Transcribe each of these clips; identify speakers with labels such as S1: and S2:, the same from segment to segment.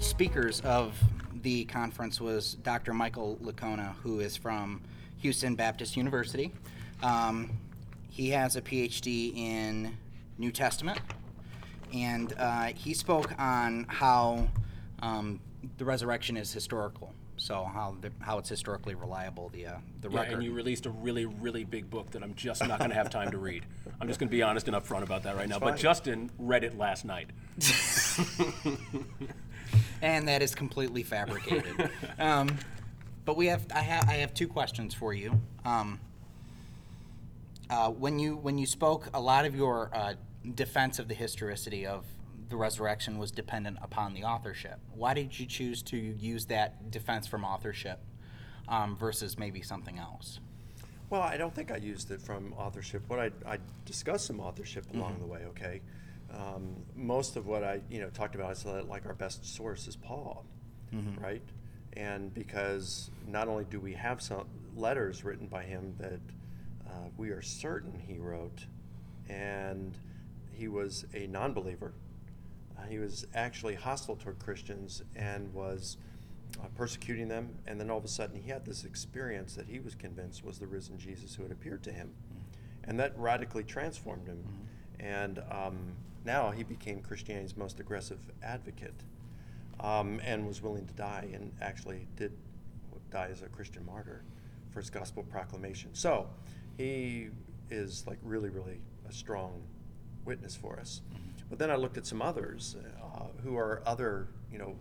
S1: speakers of the conference was Dr. Michael Licona, who is from Houston Baptist University. Um, he has a PhD in New Testament, and uh, he spoke on how um, the resurrection is historical. So how the, how it's historically reliable the uh, the
S2: Yeah,
S1: record.
S2: and you released a really, really big book that I'm just not going to have time to read. I'm just going to be honest and upfront about that right now. But. Justin read it last night.
S1: and that is completely fabricated. um, but we have I have I have two questions for you. Um, uh, when you when you spoke, a lot of your uh, defense of the historicity of the resurrection was dependent upon the authorship. Why did you choose to use that defense from authorship um, versus maybe something else?
S3: Well, I don't think I used it from authorship. What I, I discussed some authorship along the way. Okay, um, most of what I you know talked about is that like our best source is Paul, right? And because not only do we have some letters written by him that uh, we are certain he wrote, and he was a non-believer. Uh, he was actually hostile toward Christians and was uh, persecuting them. And then all of a sudden, he had this experience that he was convinced was the risen Jesus who had appeared to him. And that radically transformed him. And um, now he became Christianity's most aggressive advocate um, and was willing to die and actually did die as a Christian martyr for his gospel proclamation. So he is like really, really a strong witness for us. But then I looked at some others uh, who are other, you know,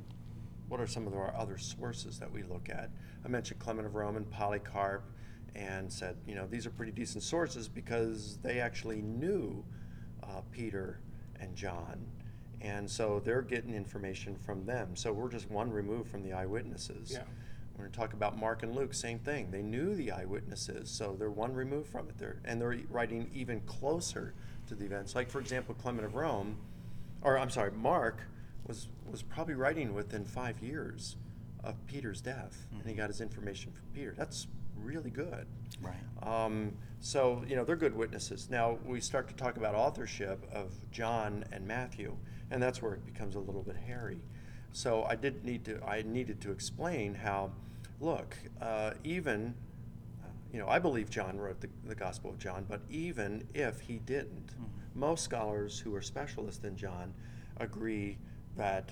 S3: what are some of our other sources that we look at? I mentioned Clement of Rome and Polycarp and said, you know, these are pretty decent sources because they actually knew uh, Peter and John. And so they're getting information from them. So we're just one removed from the eyewitnesses.
S2: Yeah.
S3: We're going to talk about Mark and Luke, same thing. They knew the eyewitnesses, so they're one removed from it. They're, and they're writing even closer to the events. Like, for example, Clement of Rome, or I'm sorry, Mark was, was probably writing within five years of Peter's death, and he got his information from Peter. That's really good.
S1: Right.
S3: Um, so, you know, they're good witnesses. Now, we start to talk about authorship of John and Matthew, and that's where it becomes a little bit hairy. So, I did need to, I needed to explain how, look, uh, even, uh, you know, I believe John wrote the, the Gospel of John, but even if he didn't, most scholars who are specialists in John agree that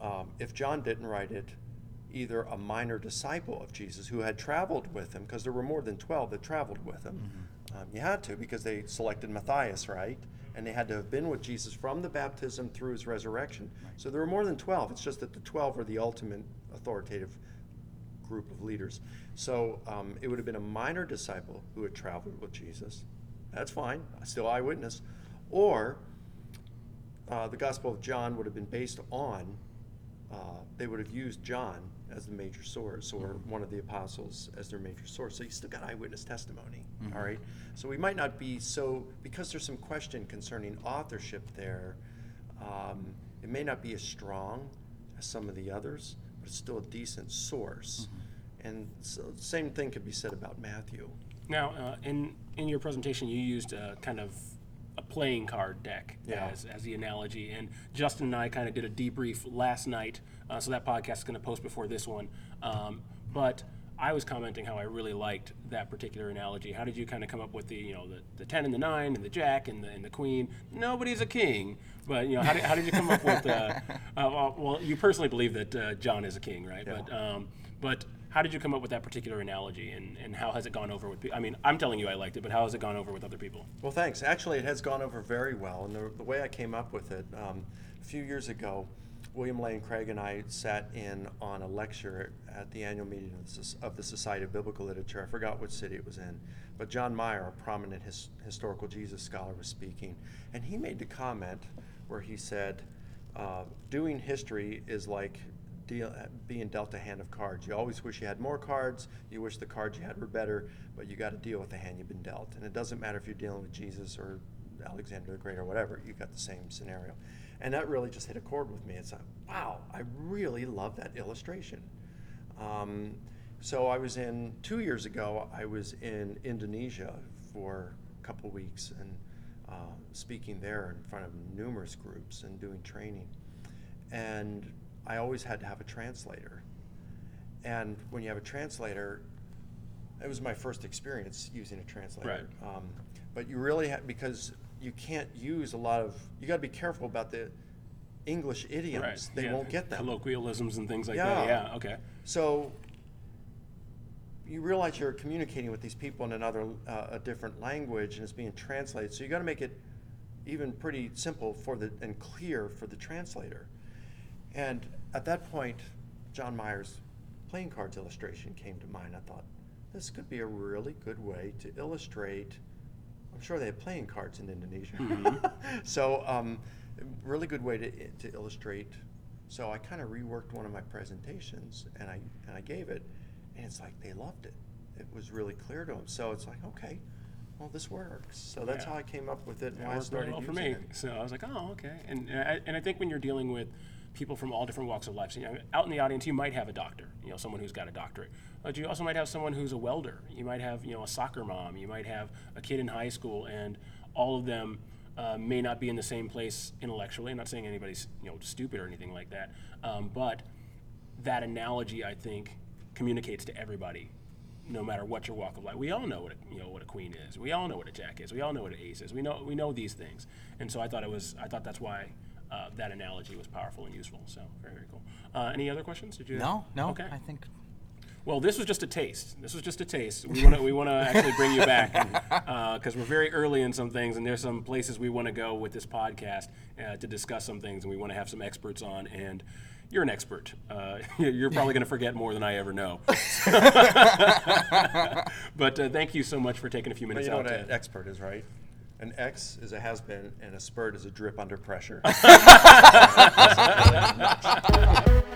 S3: um, if John didn't write it, either a minor disciple of Jesus who had traveled with him, because there were more than 12 that traveled with him. Um, you had to, because they selected Matthias, right? And they had to have been with Jesus from the baptism through his resurrection. So there were more than 12. It's just that the 12 are the ultimate authoritative group of leaders. So um, it would have been a minor disciple who had traveled with Jesus. That's fine, still eyewitness. Or uh, the Gospel of John would have been based on, uh, they would have used John as the major source or one of the apostles as their major source. So you still got eyewitness testimony, all right? So we might not be so, because there's some question concerning authorship there, um, it may not be as strong as some of the others, but it's still a decent source. And so same thing could be said about Matthew.
S2: Now, uh, in in your presentation, you used a kind of a playing card deck
S3: Yeah.
S2: as, as the analogy, and Justin and I kind of did a debrief last night. Uh, so that podcast is going to post before this one. Um, but I was commenting how I really liked that particular analogy. How did you kind of come up with the you know the, the ten and the nine and the jack and the and the queen? Nobody's a king, but you know how did, how did you come up with? Uh, uh, well, you personally believe that uh, John is a king, right?
S3: Yeah.
S2: But um, but how did you come up with that particular analogy, and, and how has it gone over with people? I mean, I'm telling you I liked it, but how has it gone over with other people?
S3: Well, thanks. Actually, it has gone over very well. And the, the way I came up with it, um, a few years ago, William Lane Craig and I sat in on a lecture at the annual meeting of the, Society of Biblical Literature. I forgot which city it was in. But John Meier, a prominent his, historical Jesus scholar, was speaking. And he made the comment where he said, uh, doing history is like deal, being dealt a hand of cards. You always wish you had more cards. You wish the cards you had were better, but you got to deal with the hand you've been dealt. And it doesn't matter if you're dealing with Jesus or Alexander the Great or whatever. You got the same scenario, and that really just hit a chord with me. It's like, wow, I really love that illustration. Um, so I was in two years ago. I was in Indonesia for a couple weeks and uh, speaking there in front of numerous groups and doing training. And I always had to have a translator. And when you have a translator, it was my first experience using a translator.
S2: Right.
S3: Um, but you really have, because you can't use a lot of, you got to be careful about the English idioms.
S2: Right.
S3: They
S2: yeah,
S3: won't get them.
S2: Colloquialisms and things like
S3: Yeah.
S2: that. Yeah. Okay.
S3: So you realize you're communicating with these people in another, uh, a different language, and it's being translated. So you got to make it even pretty simple for the and clear for the translator. And at that point, John Meier's playing cards illustration came to mind. I thought this could be a really good way to illustrate. I'm sure they have playing cards in Indonesia. so, um, really good way to, to illustrate. So I kind of reworked one of my presentations and I and I gave it, and it's like they loved it. It was really clear to them. So it's like okay, well this works. So that's
S2: Yeah.
S3: how I came up with it and
S2: That
S3: why I
S2: worked very
S3: started
S2: well for
S3: using
S2: me.
S3: it.
S2: So I was like, oh, okay. And and I, and I think when you're dealing with people from all different walks of life, so, you know, out in the audience, you might have a doctor, you know, someone who's got a doctorate, but you also might have someone who's a welder. You might have, you know, a soccer mom. You might have a kid in high school, and all of them. Uh, may not be in the same place intellectually. I'm not saying anybody's you know stupid or anything like that, um, but that analogy I think communicates to everybody, no matter what your walk of life. We all know what a, you know what a queen is. We all know what a jack is. We all know what an ace is. We know we know these things, and so I thought it was I thought that's why uh, that analogy was powerful and useful. So very very cool. Uh, any other questions? Did you?
S1: No, no.
S2: Okay.
S1: I think
S2: Well, this was just a taste. This was just a taste. We want to we want to actually bring you back because we're very early in some things, and there's some places we want to go with this podcast uh, to discuss some things, and we want to have some experts on. And you're an expert. Uh, you're probably going to forget more than I ever know. but uh, thank you so much for taking a few
S3: But
S2: minutes
S3: you know
S2: out
S3: what
S2: to.
S3: an expert is, right? An X is a has been, and a spurt is a drip under pressure.